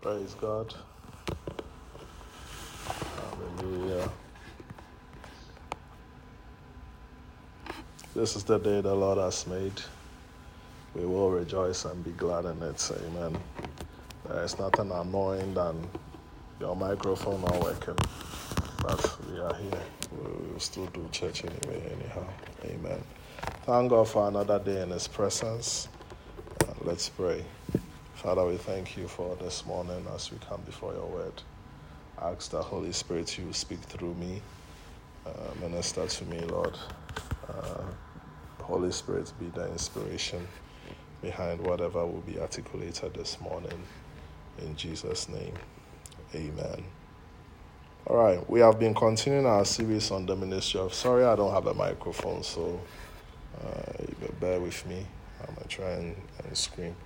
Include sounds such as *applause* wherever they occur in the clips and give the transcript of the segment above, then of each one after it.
Praise God. Hallelujah. This is the day the Lord has made. We will rejoice and be glad in it. Amen. There is nothing annoying than your microphone not working. But we are here. We will still do church anyway, anyhow. Amen. Thank God for another day in His presence. Let's pray. Father, we thank you for this morning as we come before your word. ask the Holy Spirit to speak through me, uh, minister to me, Lord. Uh, Holy Spirit be the inspiration behind whatever will be articulated this morning. In Jesus' name, amen. All right, we have been continuing our series on the ministry of. Sorry, I don't have a microphone, so uh, bear with me. I'm going to try and, and scream.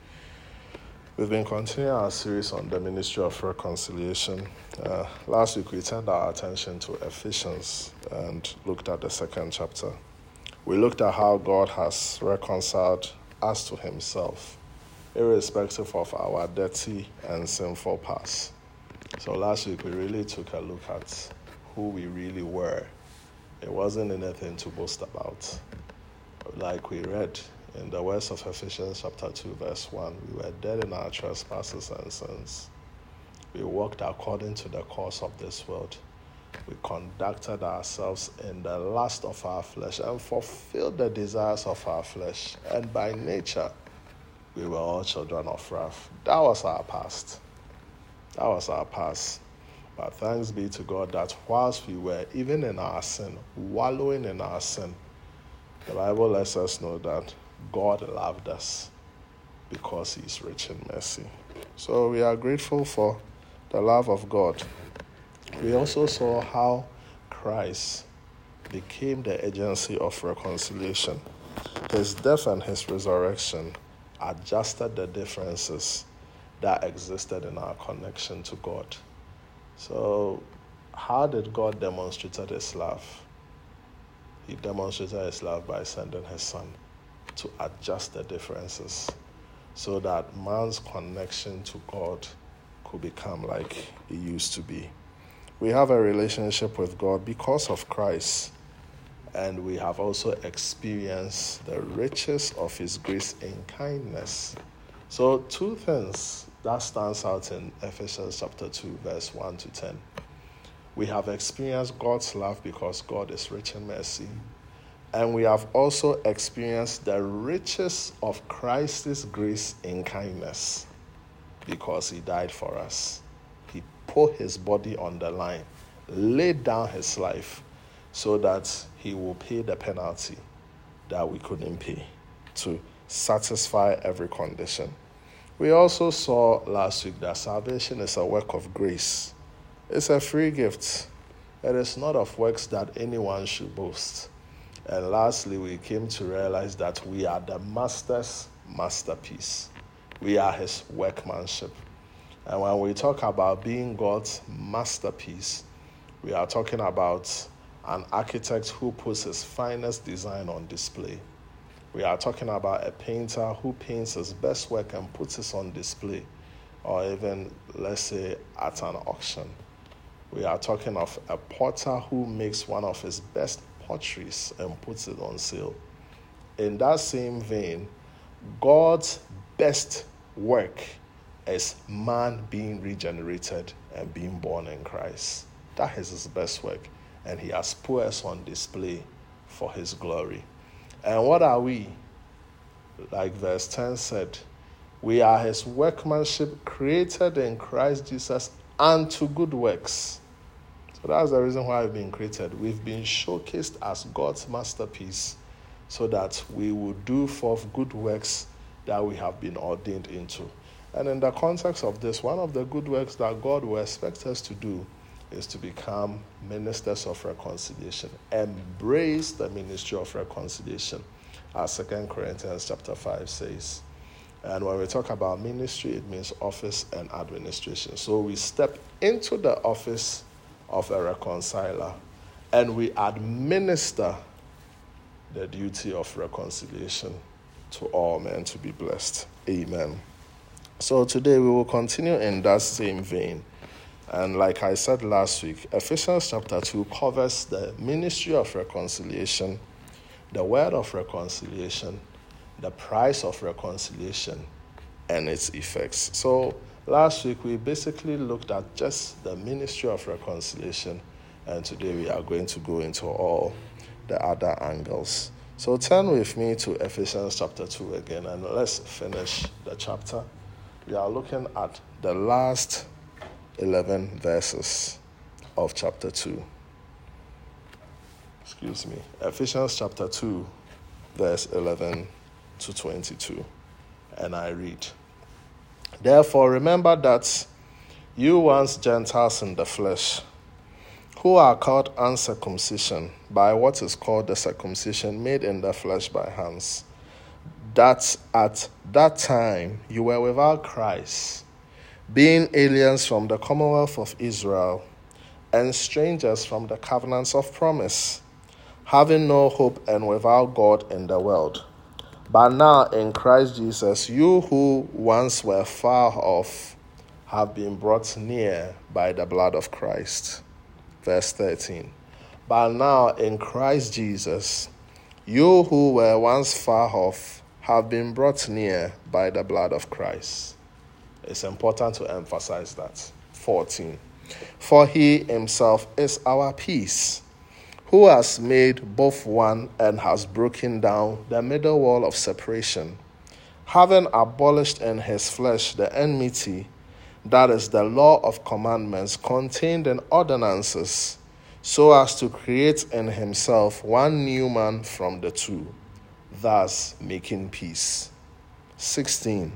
We've been continuing our series on the ministry of reconciliation. Uh, last week, we turned our attention to Ephesians and looked at the second chapter. We looked at how God has reconciled us to Himself, irrespective of our dirty and sinful past. So last week, we really took a look at who we really were. It wasn't anything to boast about. Like we read in the words of Ephesians chapter 2, verse 1, we were dead in our trespasses and sins. We walked according to the course of this world. We conducted ourselves in the lust of our flesh and fulfilled the desires of our flesh. And by nature, we were all children of wrath. That was our past. That was our past. But thanks be to God that whilst we were even in our sin, wallowing in our sin, the Bible lets us know that God loved us because He is rich in mercy. So we are grateful for the love of God. We also saw how Christ became the agency of reconciliation. His death and his resurrection adjusted the differences that existed in our connection to God. So, how did God demonstrate his love? He demonstrated his love by sending his son to adjust the differences so that man's connection to God could become like it used to be. We have a relationship with God because of Christ, and we have also experienced the riches of His grace in kindness. So, two things that stands out in Ephesians chapter 2, verse 1 to 10. We have experienced God's love because God is rich in mercy and we have also experienced the riches of Christ's grace in kindness because he died for us. He put his body on the line, laid down his life so that he will pay the penalty that we couldn't pay to satisfy every condition. We also saw last week that salvation is a work of grace. It's a free gift. It is not of works that anyone should boast. And lastly, we came to realize that we are the Master's masterpiece. We are His workmanship. And when we talk about being God's masterpiece, we are talking about an architect who puts his finest design on display. We are talking about a painter who paints his best work and puts it on display, or even, let's say, at an auction. We are talking of a potter who makes one of his best potteries and puts it on sale. In that same vein, God's best work is man being regenerated and being born in Christ. That is his best work, and he has put us on display for his glory. And what are we? Like verse 10 said, we are his workmanship created in Christ Jesus unto good works so that's the reason why we've been created. We've been showcased as God's masterpiece so that we will do forth good works that we have been ordained into. And in the context of this, one of the good works that God will expect us to do is to become ministers of reconciliation. Embrace the ministry of reconciliation, as 2 Corinthians chapter 5 says. And when we talk about ministry, it means office and administration. So we step into the office of a reconciler, and we administer the duty of reconciliation to all men to be blessed. Amen. So today we will continue in that same vein. And like I said last week, Ephesians chapter 2 covers the ministry of reconciliation, the word of reconciliation, the price of reconciliation, and its effects. So last week we basically looked at just the ministry of reconciliation, and today we are going to go into all the other angles. So turn with me to Ephesians chapter 2 again, and let's finish the chapter. We are looking at the last 11 verses of chapter 2. Excuse me. Ephesians chapter 2, verse 11 to 22. And I read Therefore, remember that you once Gentiles in the flesh, who are called uncircumcision by what is called the circumcision made in the flesh by hands, that at that time you were without Christ being aliens from the commonwealth of Israel and strangers from the covenants of promise, having no hope and without God in the world. But now in Christ Jesus, you who once were far off have been brought near by the blood of Christ. Verse 13. But now in Christ Jesus, you who were once far off have been brought near by the blood of Christ. It's important to emphasize that. 14. For he himself is our peace, who has made both one and has broken down the middle wall of separation, having abolished in his flesh the enmity, that is, the law of commandments contained in ordinances, so as to create in himself one new man from the two, thus making peace. 16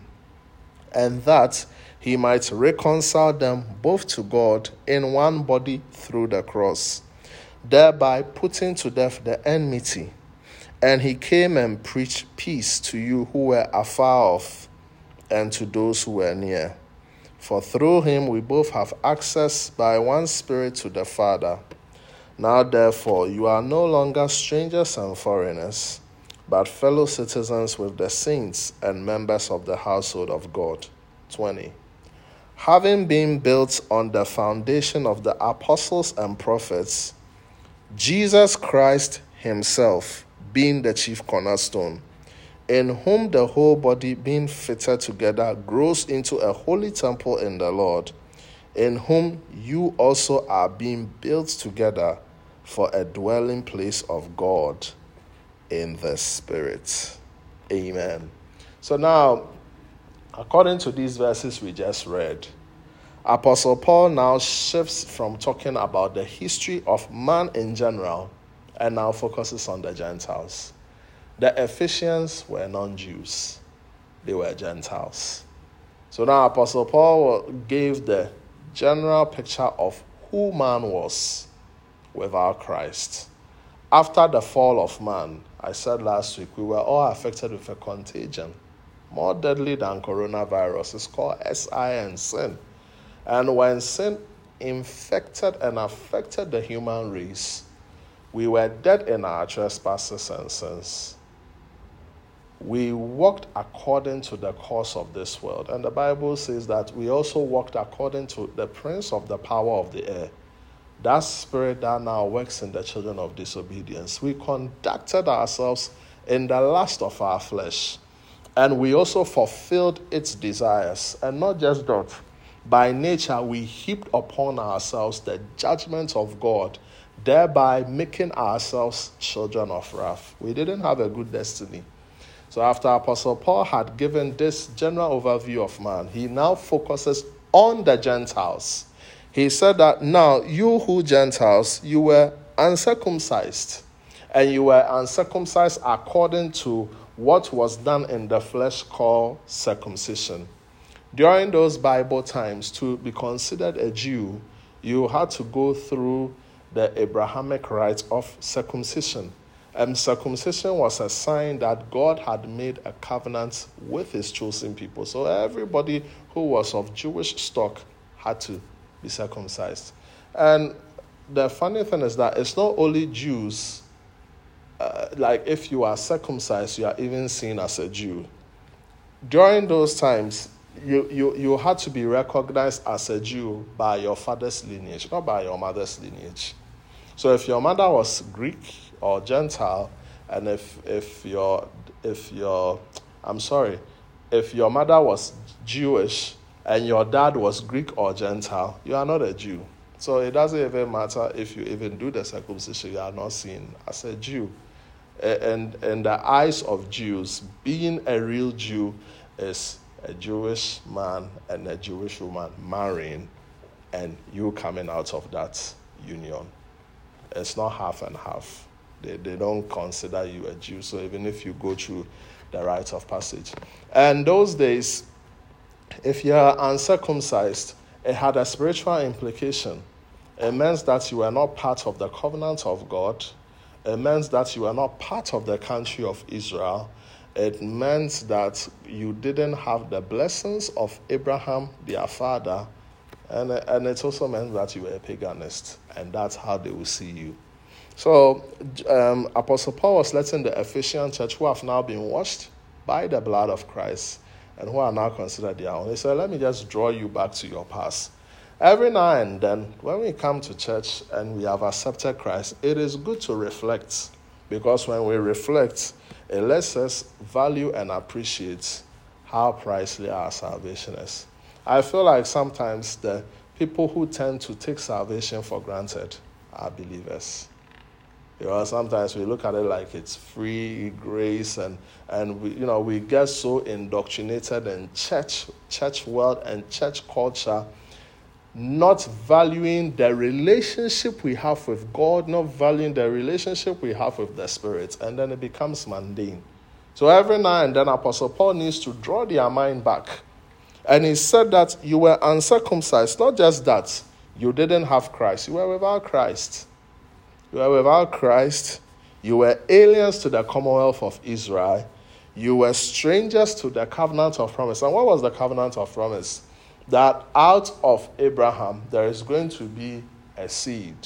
and that he might reconcile them both to God in one body through the cross, thereby putting to death the enmity. And he came and preached peace to you who were afar off, and to those who were near. For through him we both have access by one Spirit to the Father. Now, therefore, you are no longer strangers and foreigners but fellow citizens with the saints and members of the household of God. 20. Having been built on the foundation of the apostles and prophets, Jesus Christ Himself being the chief cornerstone, in whom the whole body being fitted together grows into a holy temple in the Lord, in whom you also are being built together for a dwelling place of God in the Spirit. Amen. So now, according to these verses we just read, Apostle Paul now shifts from talking about the history of man in general and now focuses on the Gentiles. The Ephesians were non Jews, they were Gentiles. So now Apostle Paul gave the general picture of who man was without Christ. After the fall of man, I said last week, we were all affected with a contagion more deadly than coronavirus. It's called SIN, sin. And when sin infected and affected the human race, we were dead in our trespasses and sins. We walked according to the course of this world. And the Bible says that we also walked according to the prince of the power of the air that spirit that now works in the children of disobedience. We conducted ourselves in the lust of our flesh, and we also fulfilled its desires. And not just that, by nature, we heaped upon ourselves the judgment of God, thereby making ourselves children of wrath. We didn't have a good destiny. So, after Apostle Paul had given this general overview of man, he now focuses on the Gentiles he said that now you who Gentiles, you were uncircumcised, and you were uncircumcised according to what was done in the flesh called circumcision. During those Bible times, to be considered a Jew, you had to go through the Abrahamic rite of circumcision. And circumcision was a sign that God had made a covenant with his chosen people. So everybody who was of Jewish stock had to be circumcised. And the funny thing is that it's not only Jews, uh, like if you are circumcised, you are even seen as a Jew. During those times, you, you, you had to be recognized as a Jew by your father's lineage, not by your mother's lineage. So if your mother was Greek or Gentile, and if, if your, if your, I'm sorry, if your mother was Jewish and your dad was Greek or Gentile, you are not a Jew. So it doesn't even matter if you even do the circumcision, you are not seen as a Jew. And in the eyes of Jews, being a real Jew is a Jewish man and a Jewish woman marrying, and you coming out of that union. It's not half and half. They, they don't consider you a Jew. So even if you go through the rite of passage. And those days, if you are uncircumcised, it had a spiritual implication. It means that you were not part of the covenant of God. It means that you were not part of the country of Israel. It meant that you didn't have the blessings of Abraham, their father. And, and it also meant that you were a paganist. And that's how they will see you. So, um, Apostle Paul was letting the Ephesian church, who have now been washed by the blood of Christ and who are now considered their own, he said, Let me just draw you back to your past. Every now and then, when we come to church and we have accepted Christ, it is good to reflect because when we reflect, it lets us value and appreciate how pricely our salvation is. I feel like sometimes the people who tend to take salvation for granted are believers. You know, sometimes we look at it like it's free grace, and and we, you know, we get so indoctrinated in church, church world, and church culture, not valuing the relationship we have with God, not valuing the relationship we have with the Spirit, and then it becomes mundane. So every now and then, Apostle Paul needs to draw their mind back, and he said that you were uncircumcised. Not just that you didn't have Christ; you were without Christ. You were without Christ. You were aliens to the commonwealth of Israel. You were strangers to the covenant of promise. And what was the covenant of promise? That out of Abraham there is going to be a seed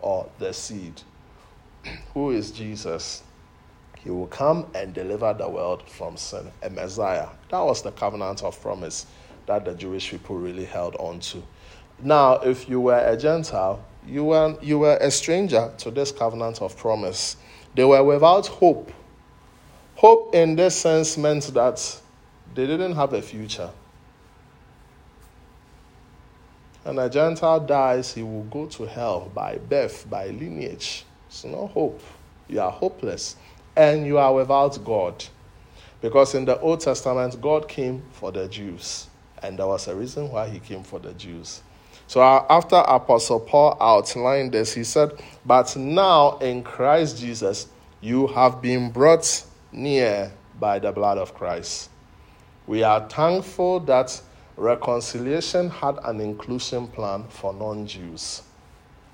or the seed. *clears throat* Who is Jesus? He will come and deliver the world from sin, a Messiah. That was the covenant of promise that the Jewish people really held on to. Now, if you were a Gentile, you were, you were a stranger to this covenant of promise. They were without hope. Hope, in this sense, meant that they didn't have a future. And a Gentile dies, he will go to hell by birth, by lineage. It's no hope. You are hopeless. And you are without God. Because in the Old Testament, God came for the Jews. And there was a reason why he came for the Jews. So after Apostle Paul outlined this, he said, But now in Christ Jesus, you have been brought near by the blood of Christ. We are thankful that reconciliation had an inclusion plan for non Jews.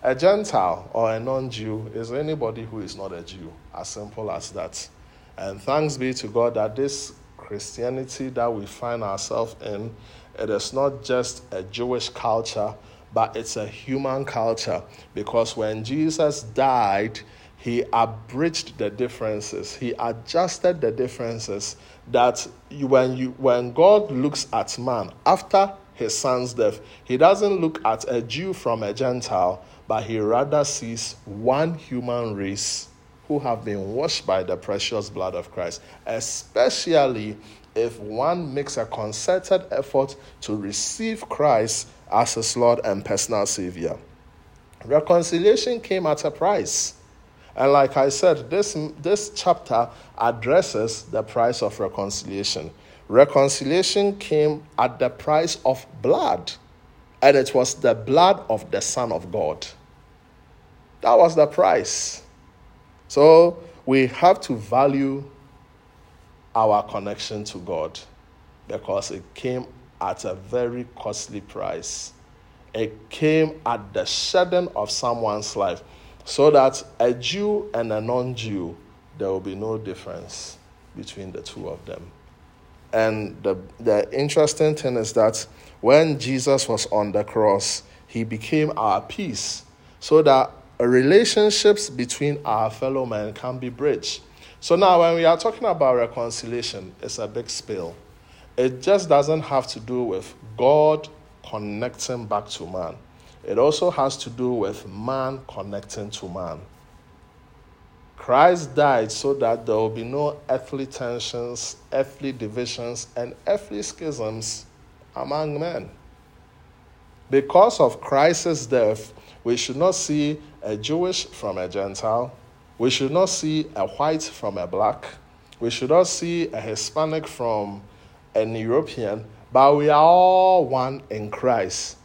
A Gentile or a non Jew is anybody who is not a Jew, as simple as that. And thanks be to God that this Christianity that we find ourselves in, it is not just a Jewish culture, but it's a human culture because when Jesus died, he abridged the differences, he adjusted the differences that when, you, when God looks at man after his son's death, he doesn't look at a Jew from a Gentile, but he rather sees one human race who have been washed by the precious blood of Christ, especially if one makes a concerted effort to receive Christ as his Lord and personal Savior. Reconciliation came at a price. And like I said, this, this chapter addresses the price of reconciliation. Reconciliation came at the price of blood, and it was the blood of the Son of God. That was the price. So we have to value our connection to God because it came at a very costly price. It came at the shedding of someone's life so that a Jew and a non Jew, there will be no difference between the two of them. And the, the interesting thing is that when Jesus was on the cross, he became our peace so that relationships between our fellow men can be bridged. So now, when we are talking about reconciliation, it's a big spill. it just doesn't have to do with God connecting back to man. It also has to do with man connecting to man. Christ died so that there will be no earthly tensions, earthly divisions, and earthly schisms among men. Because of Christ's death, we should not see a Jewish from a Gentile. We should not see a white from a black. We should not see a Hispanic from an European, but we are all one in Christ.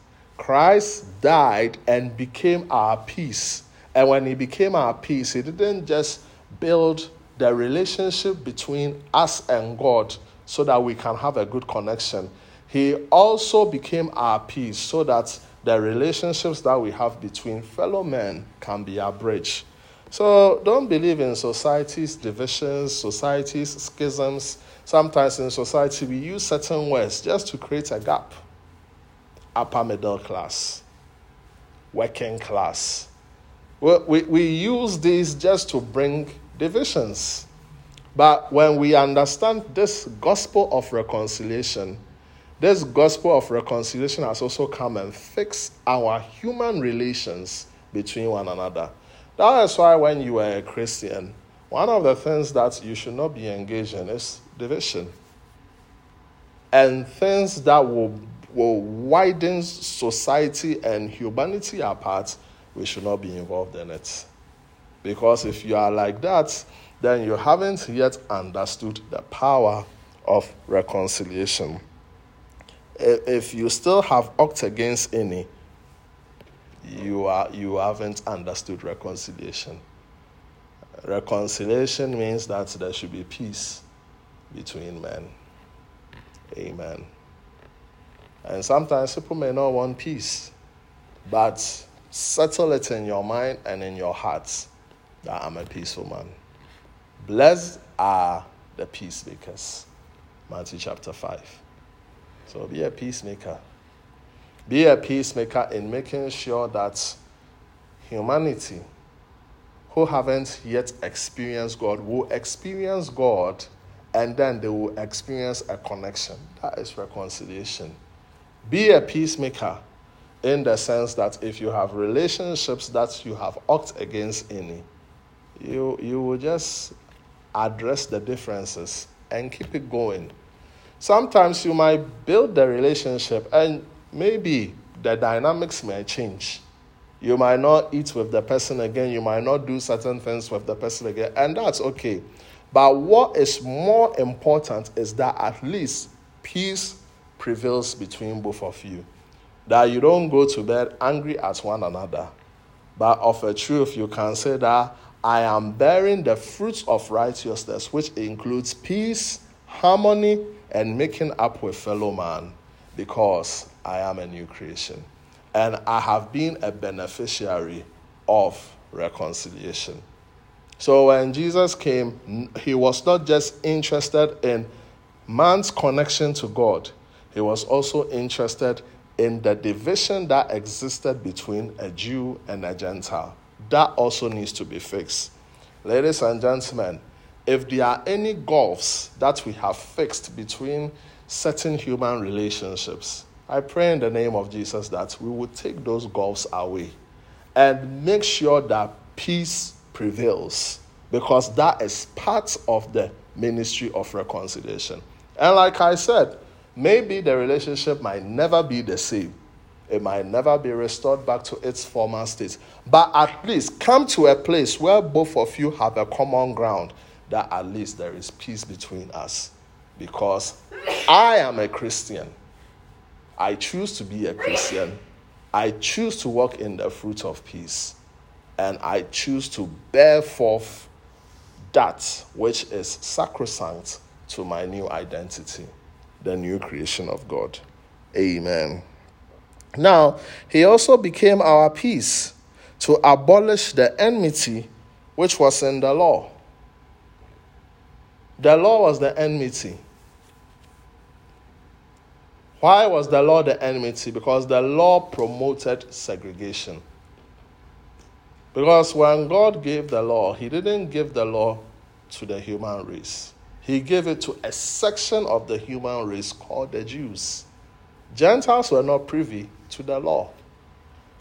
Christ died and became our peace. And when he became our peace, he didn't just build the relationship between us and God so that we can have a good connection. He also became our peace so that the relationships that we have between fellow men can be abridged. So don't believe in society's divisions, society's schisms. Sometimes in society we use certain words just to create a gap. Upper middle class, working class. We, we, we use these just to bring divisions. But when we understand this gospel of reconciliation, this gospel of reconciliation has also come and fixed our human relations between one another. That is why when you are a Christian, one of the things that you should not be engaged in is division. And things that will, will widen society and humanity apart, we should not be involved in it. Because if you are like that, then you haven't yet understood the power of reconciliation if you still have oct against any, you are you haven't understood reconciliation. Reconciliation means that there should be peace between men. Amen. And sometimes people may not want peace, but settle it in your mind and in your heart that I'm a peaceful man. Blessed are the peacemakers. Matthew chapter 5. So be a peacemaker. Be a peacemaker in making sure that humanity who haven't yet experienced God will experience God and then they will experience a connection. That is reconciliation. Be a peacemaker in the sense that if you have relationships that you have ought against any, you, you will just address the differences and keep it going Sometimes you might build the relationship and maybe the dynamics may change. You might not eat with the person again, you might not do certain things with the person again, and that's okay. But what is more important is that at least peace prevails between both of you. That you don't go to bed angry at one another. But of a truth, you can say that I am bearing the fruits of righteousness, which includes peace, harmony, and making up with fellow man because I am a new creation. And I have been a beneficiary of reconciliation. So when Jesus came, he was not just interested in man's connection to God, he was also interested in the division that existed between a Jew and a Gentile. That also needs to be fixed. Ladies and gentlemen, if there are any gulfs that we have fixed between certain human relationships, I pray in the name of Jesus that we will take those gulfs away and make sure that peace prevails because that is part of the ministry of reconciliation. And like I said, maybe the relationship might never be the same. It might never be restored back to its former state. But at least come to a place where both of you have a common ground that at least there is peace between us. Because I am a Christian. I choose to be a Christian. I choose to walk in the fruit of peace. And I choose to bear forth that which is sacrosanct to my new identity, the new creation of God. Amen. Now, he also became our peace to abolish the enmity which was in the law the law was the enmity. Why was the law the enmity? Because the law promoted segregation. Because when God gave the law, He didn't give the law to the human race, He gave it to a section of the human race called the Jews. Gentiles were not privy to the law.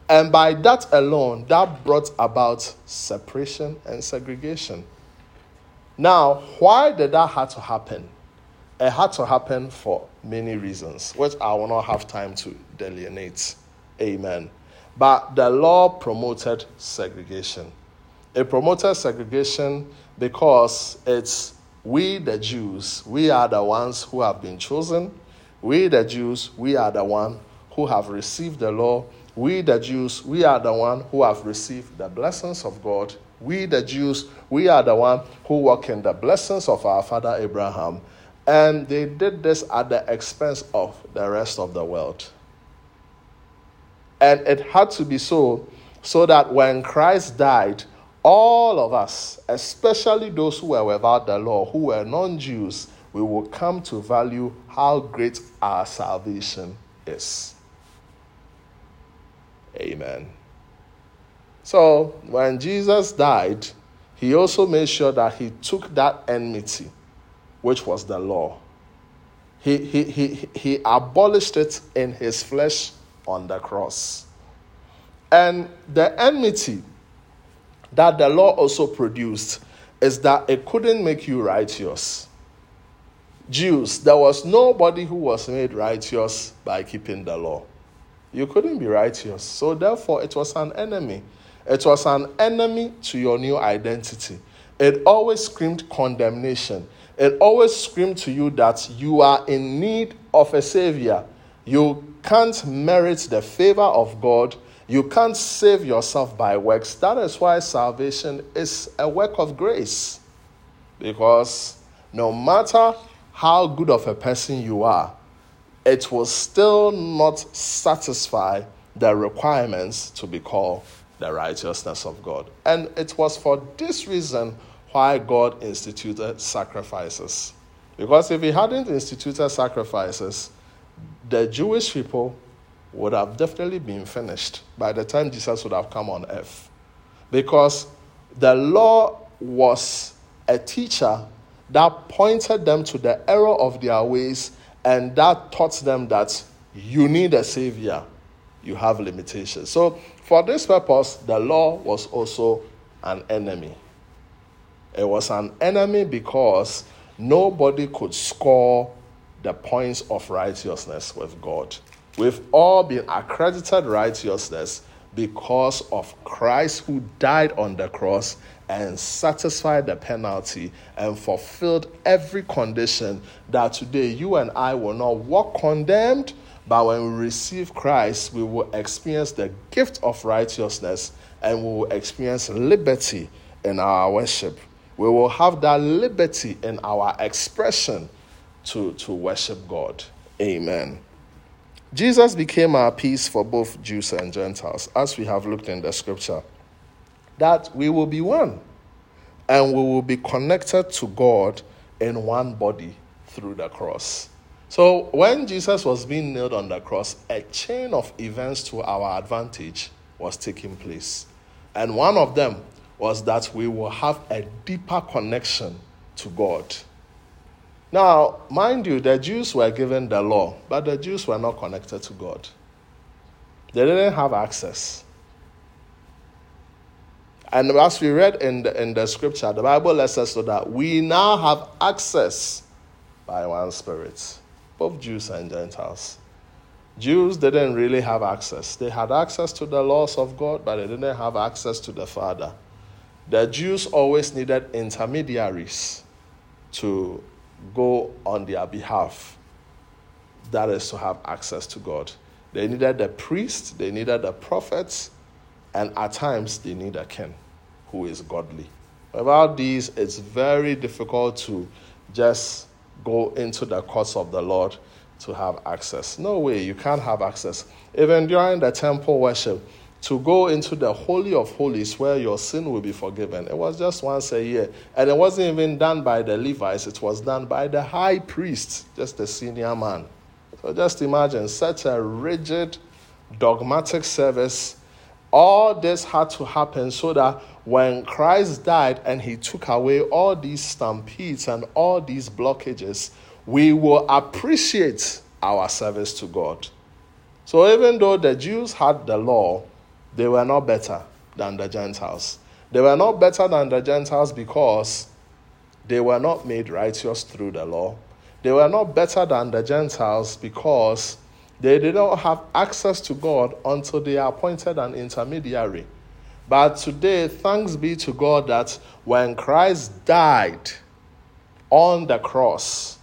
And by that alone, that brought about separation and segregation. Now, why did that have to happen? It had to happen for many reasons, which I will not have time to delineate. Amen. But the law promoted segregation. It promoted segregation because it's we, the Jews, we are the ones who have been chosen. We, the Jews, we are the one who have received the law we, the Jews, we are the one who have received the blessings of God. We, the Jews, we are the one who walk in the blessings of our father Abraham. And they did this at the expense of the rest of the world. And it had to be so, so that when Christ died, all of us, especially those who were without the law, who were non Jews, we will come to value how great our salvation is. Amen. So when Jesus died, he also made sure that he took that enmity, which was the law. He, he, he, he abolished it in his flesh on the cross. And the enmity that the law also produced is that it couldn't make you righteous. Jews, there was nobody who was made righteous by keeping the law. You couldn't be righteous. So, therefore, it was an enemy. It was an enemy to your new identity. It always screamed condemnation. It always screamed to you that you are in need of a savior. You can't merit the favor of God. You can't save yourself by works. That is why salvation is a work of grace. Because no matter how good of a person you are, it will still not satisfy the requirements to be called the righteousness of God. And it was for this reason why God instituted sacrifices. Because if He hadn't instituted sacrifices, the Jewish people would have definitely been finished by the time Jesus would have come on earth. Because the law was a teacher that pointed them to the error of their ways and that taught them that you need a savior, you have limitations. So, for this purpose, the law was also an enemy. It was an enemy because nobody could score the points of righteousness with God. We've all been accredited righteousness because of Christ who died on the cross and satisfied the penalty and fulfilled every condition that today you and I will not walk condemned, but when we receive Christ, we will experience the gift of righteousness and we will experience liberty in our worship. We will have that liberty in our expression to, to worship God. Amen. Jesus became our peace for both Jews and Gentiles, as we have looked in the scripture that we will be one and we will be connected to God in one body through the cross. So, when Jesus was being nailed on the cross, a chain of events to our advantage was taking place. And one of them was that we will have a deeper connection to God. Now, mind you, the Jews were given the law, but the Jews were not connected to God. They didn't have access. And as we read in the, in the scripture, the Bible lets us know that we now have access by one Spirit, both Jews and Gentiles. Jews didn't really have access. They had access to the laws of God, but they didn't have access to the Father. The Jews always needed intermediaries to go on their behalf. That is to have access to God. They needed the priest, they needed the prophets, and at times they need a king who is godly. Without these, it's very difficult to just go into the courts of the Lord to have access. No way, you can't have access. Even during the temple worship, to go into the Holy of Holies where your sin will be forgiven. It was just once a year. And it wasn't even done by the Levites, it was done by the high priest, just the senior man. So just imagine such a rigid, dogmatic service All this had to happen so that when Christ died and he took away all these stampedes and all these blockages, we will appreciate our service to God. So even though the Jews had the law, they were not better than the Gentiles. They were not better than the Gentiles because they were not made righteous through the law. They were not better than the Gentiles because they did not have access to God until they appointed an intermediary. But today, thanks be to God that when Christ died on the cross,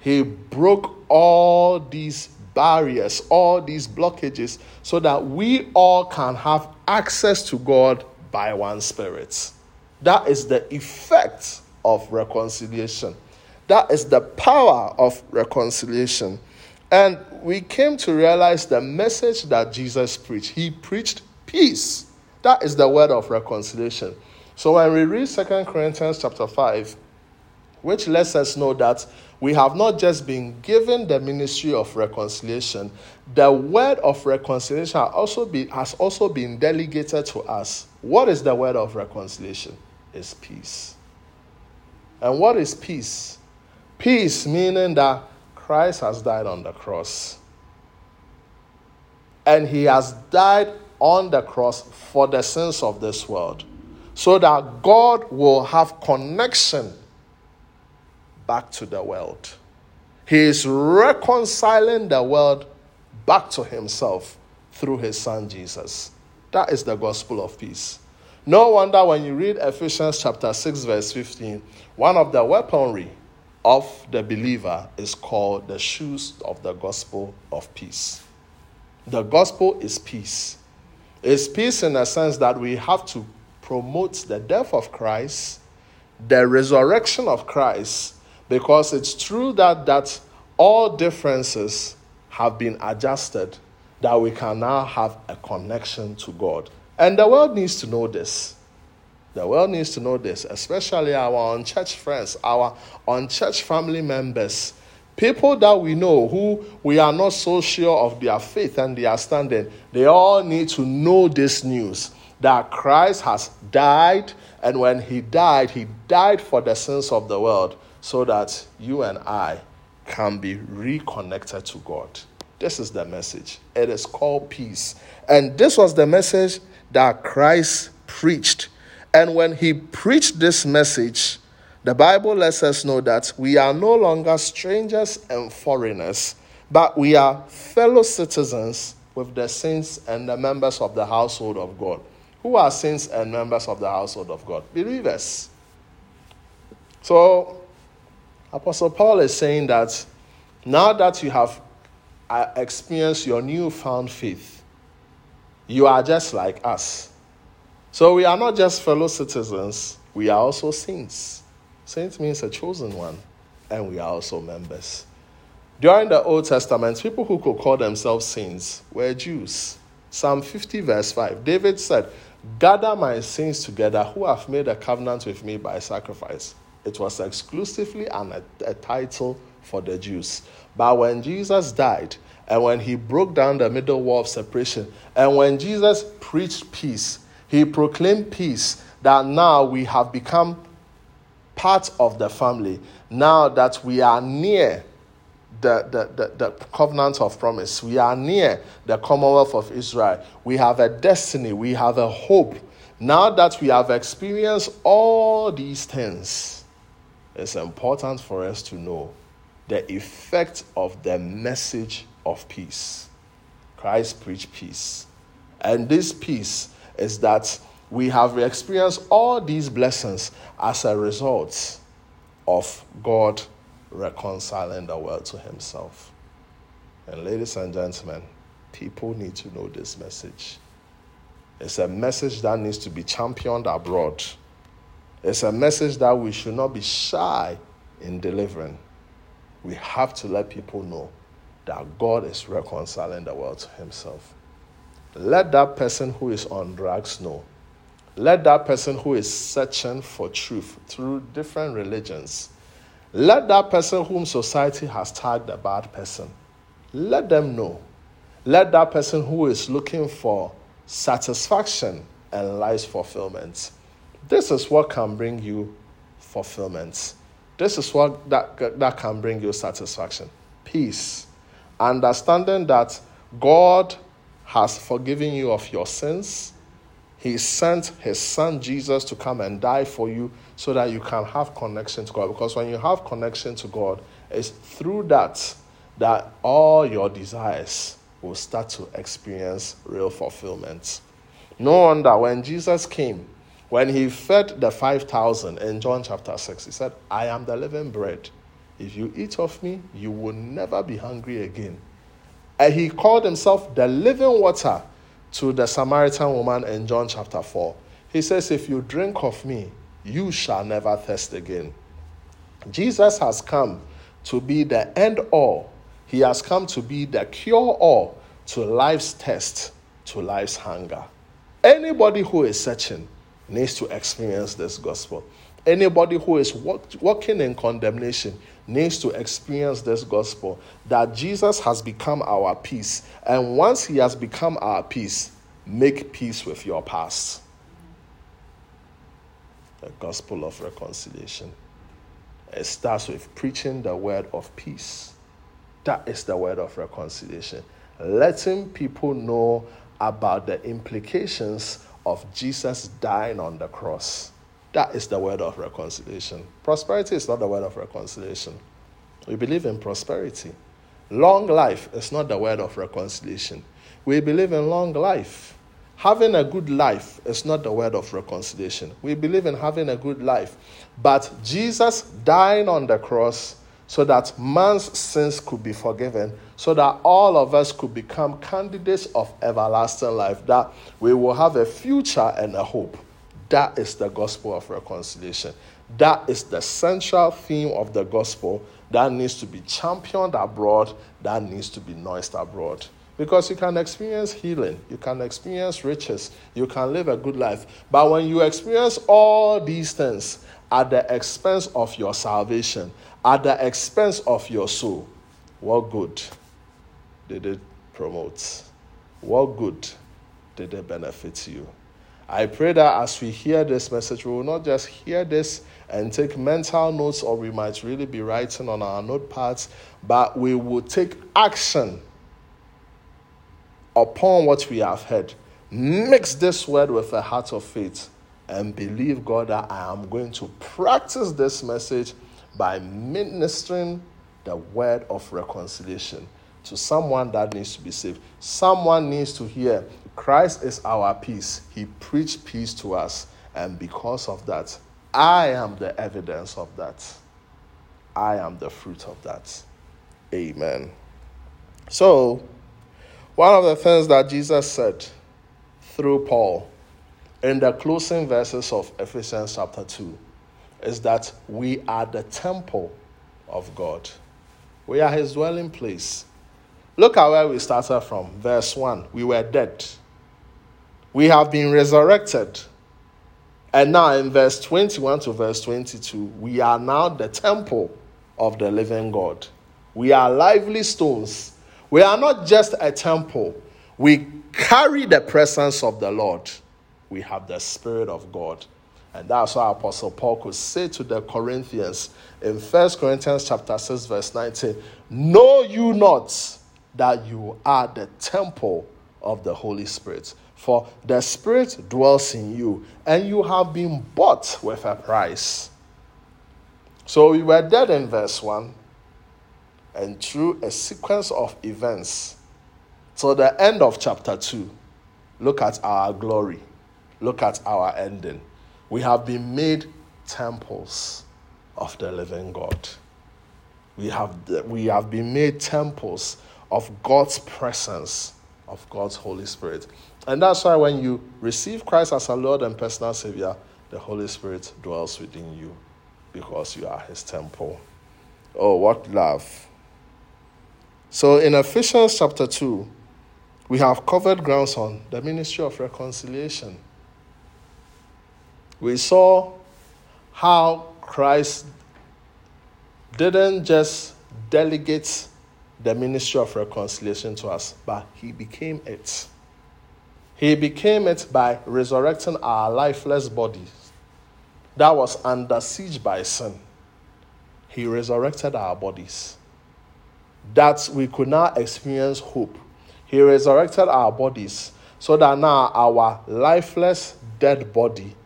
he broke all these barriers, all these blockages, so that we all can have access to God by one Spirit. That is the effect of reconciliation. That is the power of reconciliation. And we came to realize the message that Jesus preached. He preached peace. That is the word of reconciliation. So when we read Second Corinthians chapter 5, which lets us know that we have not just been given the ministry of reconciliation, the word of reconciliation has also been, has also been delegated to us. What is the word of reconciliation? Is peace. And what is peace? Peace meaning that Christ has died on the cross. And he has died on the cross for the sins of this world. So that God will have connection back to the world. He is reconciling the world back to himself through his son Jesus. That is the gospel of peace. No wonder when you read Ephesians chapter 6, verse 15, one of the weaponry of the believer is called the shoes of the gospel of peace. The gospel is peace. It's peace in the sense that we have to promote the death of Christ, the resurrection of Christ, because it's true that, that all differences have been adjusted, that we can now have a connection to God. And the world needs to know this. The world needs to know this, especially our unchurched friends, our unchurched family members, people that we know who we are not so sure of their faith and their standing. They all need to know this news that Christ has died, and when he died, he died for the sins of the world so that you and I can be reconnected to God. This is the message. It is called peace. And this was the message that Christ preached. And when he preached this message, the Bible lets us know that we are no longer strangers and foreigners, but we are fellow citizens with the saints and the members of the household of God. Who are saints and members of the household of God? Believers. So, Apostle Paul is saying that now that you have uh, experienced your newfound faith, you are just like us. So we are not just fellow citizens, we are also saints. Saints means a chosen one, and we are also members. During the Old Testament, people who could call themselves saints were Jews. Psalm 50, verse 5, David said, Gather my saints together who have made a covenant with me by sacrifice. It was exclusively an, a, a title for the Jews. But when Jesus died, and when he broke down the middle wall of separation, and when Jesus preached peace, he proclaimed peace that now we have become part of the family. Now that we are near the, the, the, the, covenant of promise, we are near the commonwealth of Israel. We have a destiny, we have a hope. Now that we have experienced all these things, it's important for us to know the effect of the message of peace. Christ preached peace. And this peace is that we have experienced all these blessings as a result of God reconciling the world to Himself. And, ladies and gentlemen, people need to know this message. It's a message that needs to be championed abroad it's a message that we should not be shy in delivering. We have to let people know that God is reconciling the world to Himself. Let that person who is on drugs know. Let that person who is searching for truth through different religions, let that person whom society has tagged a bad person, let them know. Let that person who is looking for satisfaction and life's fulfillment. This is what can bring you fulfillment. This is what that, that can bring you satisfaction. Peace. Understanding that God has forgiven you of your sins. He sent his son Jesus to come and die for you so that you can have connection to God. Because when you have connection to God, it's through that that all your desires will start to experience real fulfillment. No wonder when Jesus came, when he fed the 5,000 in John chapter 6, he said, I am the living bread. If you eat of me, you will never be hungry again. And he called himself the living water to the Samaritan woman in John chapter 4. He says, If you drink of me, you shall never thirst again. Jesus has come to be the end all he has come to be the cure all to life's test, to life's hunger. Anybody who is searching needs to experience this gospel. Anybody who is walking in condemnation needs to experience this gospel that Jesus has become our peace. And once he has become our peace, make peace with your past. The gospel of reconciliation. It starts with preaching the word of peace. That is the word of reconciliation. Letting people know about the implications of Jesus dying on the cross. That is the word of reconciliation. Prosperity is not the word of reconciliation. We believe in prosperity. Long life is not the word of reconciliation. We believe in long life. Having a good life is not the word of reconciliation. We believe in having a good life. But Jesus dying on the cross so that man's sins could be forgiven, so that all of us could become candidates of everlasting life, that we will have a future and a hope. That is the gospel of reconciliation. That is the central theme of the gospel that needs to be championed abroad, that needs to be noised abroad. Because you can experience healing, you can experience riches, you can live a good life. But when you experience all these things at the expense of your salvation, at the expense of your soul, what good did it promote? What good did it benefit you? I pray that as we hear this message, we will not just hear this and take mental notes, or we might really be writing on our notepads, but we will take action upon what we have heard. Mix this word with a heart of faith and believe God that I am going to practice this message by ministering the word of reconciliation to someone that needs to be saved. Someone needs to hear Christ is our peace. He preached peace to us. And because of that, I am the evidence of that. I am the fruit of that. Amen. So, one of the things that Jesus said through Paul in the closing verses of Ephesians chapter 2 is that we are the temple of God. We are his dwelling place. Look at where we started from. Verse 1. We were dead. We have been resurrected. And now in verse 21 to verse 22, we are now the temple of the living God. We are lively stones. We are not just a temple, we carry the presence of the Lord. We have the Spirit of God. And that's why Apostle Paul could say to the Corinthians in 1 Corinthians chapter 6, verse 19, Know you not that you are the temple of the Holy Spirit? For the Spirit dwells in you, and you have been bought with a price. So we were dead in verse 1, and through a sequence of events till the end of chapter 2, look at our glory, look at our ending we have been made temples of the living God. We have, we have been made temples of God's presence, of God's Holy Spirit. And that's why when you receive Christ as a Lord and personal Savior, the Holy Spirit dwells within you because you are His temple. Oh, what love! So in Ephesians chapter 2, we have covered grounds on the ministry of reconciliation we saw how Christ didn't just delegate the ministry of reconciliation to us, but he became it. He became it by resurrecting our lifeless bodies that was under siege by sin. He resurrected our bodies that we could now experience hope. He resurrected our bodies so that now our lifeless, dead body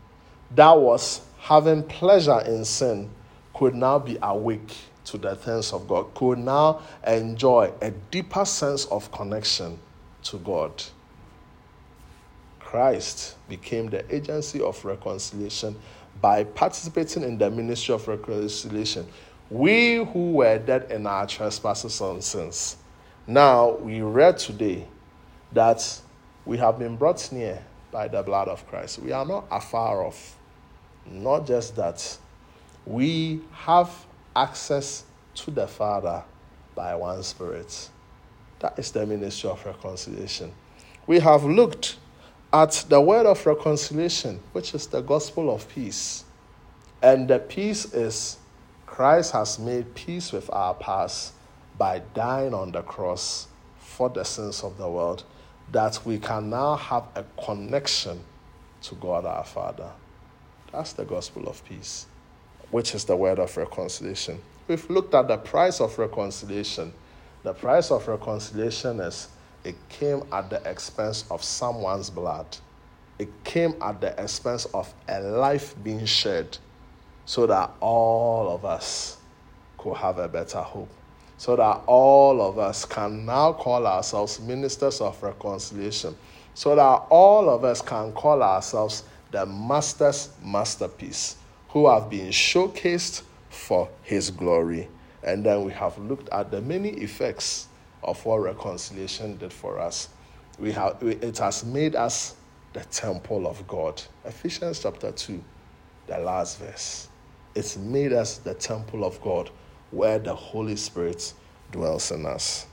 that was having pleasure in sin could now be awake to the things of God, could now enjoy a deeper sense of connection to God. Christ became the agency of reconciliation by participating in the ministry of reconciliation. We who were dead in our trespasses and sins. Now we read today that we have been brought near by the blood of Christ. We are not afar off. Not just that, we have access to the Father by one Spirit. That is the ministry of reconciliation. We have looked at the word of reconciliation, which is the gospel of peace. And the peace is Christ has made peace with our past by dying on the cross for the sins of the world, that we can now have a connection to God our Father. That's the gospel of peace, which is the word of reconciliation. We've looked at the price of reconciliation. The price of reconciliation is it came at the expense of someone's blood. It came at the expense of a life being shed so that all of us could have a better hope. So that all of us can now call ourselves ministers of reconciliation. So that all of us can call ourselves the master's masterpiece who have been showcased for his glory. And then we have looked at the many effects of what reconciliation did for us. We have, it has made us the temple of God. Ephesians chapter 2, the last verse. It's made us the temple of God where the Holy Spirit dwells in us.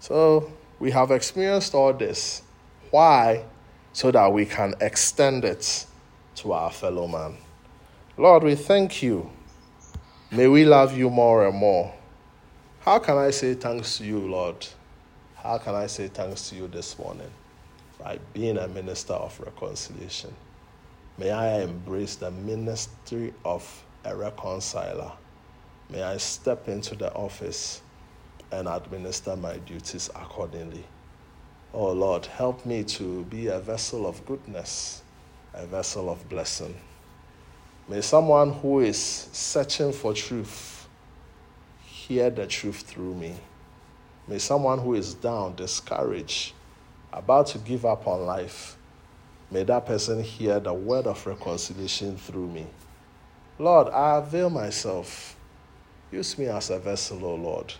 So we have experienced all this. Why? So that we can extend it to our fellow man. Lord, we thank you. May we love you more and more. How can I say thanks to you, Lord? How can I say thanks to you this morning? By being a minister of reconciliation. May I embrace the ministry of a reconciler. May I step into the office and administer my duties accordingly. Oh Lord, help me to be a vessel of goodness, a vessel of blessing. May someone who is searching for truth hear the truth through me. May someone who is down, discouraged, about to give up on life, may that person hear the word of reconciliation through me. Lord, I avail myself. Use me as a vessel, O Lord.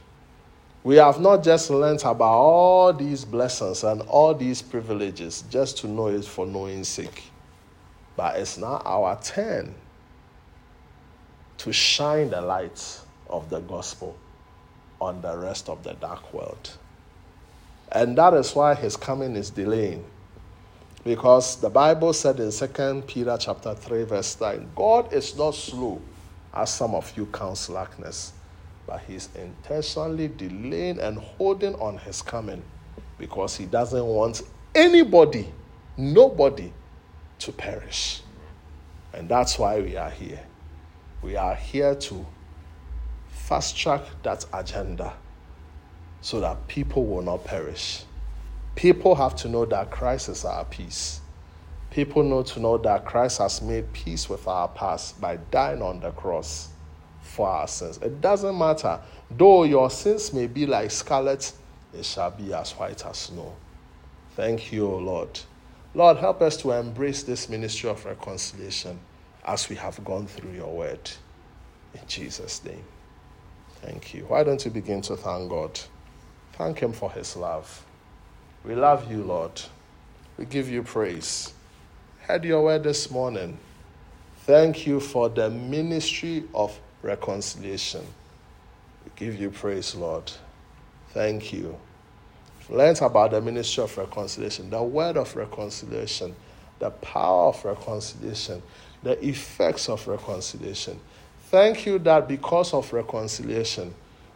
We have not just learnt about all these blessings and all these privileges just to know it for knowing sake, but it's now our turn to shine the light of the gospel on the rest of the dark world. And that is why his coming is delaying. Because the Bible said in 2 Peter chapter 3, verse 9, God is not slow, as some of you count slackness, but he's intentionally delaying and holding on his coming because he doesn't want anybody, nobody, to perish. And that's why we are here. We are here to fast track that agenda so that people will not perish. People have to know that Christ is our peace. People know to know that Christ has made peace with our past by dying on the cross for our sins. It doesn't matter. Though your sins may be like scarlet, it shall be as white as snow. Thank you, O Lord. Lord, help us to embrace this ministry of reconciliation as we have gone through your word. In Jesus' name. Thank you. Why don't you begin to thank God? Thank Him for His love. We love you, Lord. We give you praise. Heard your word this morning. Thank you for the ministry of reconciliation. We give you praise, Lord. Thank you. Learned about the ministry of reconciliation, the word of reconciliation, the power of reconciliation, the effects of reconciliation. Thank you that because of reconciliation,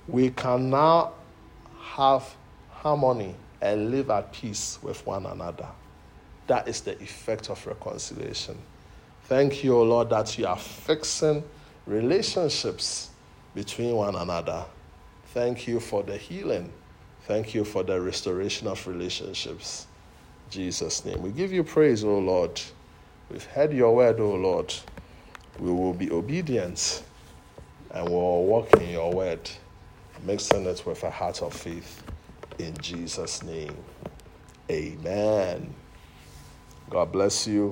we can now have harmony and live at peace with one another. That is the effect of reconciliation. Thank you, O Lord, that you are fixing relationships between one another. Thank you for the healing. Thank you for the restoration of relationships. Jesus' name. We give you praise, O Lord. We've heard your word, O Lord. We will be obedient and we will walk in your word, mixing it with a heart of faith. In Jesus' name. Amen. God bless you.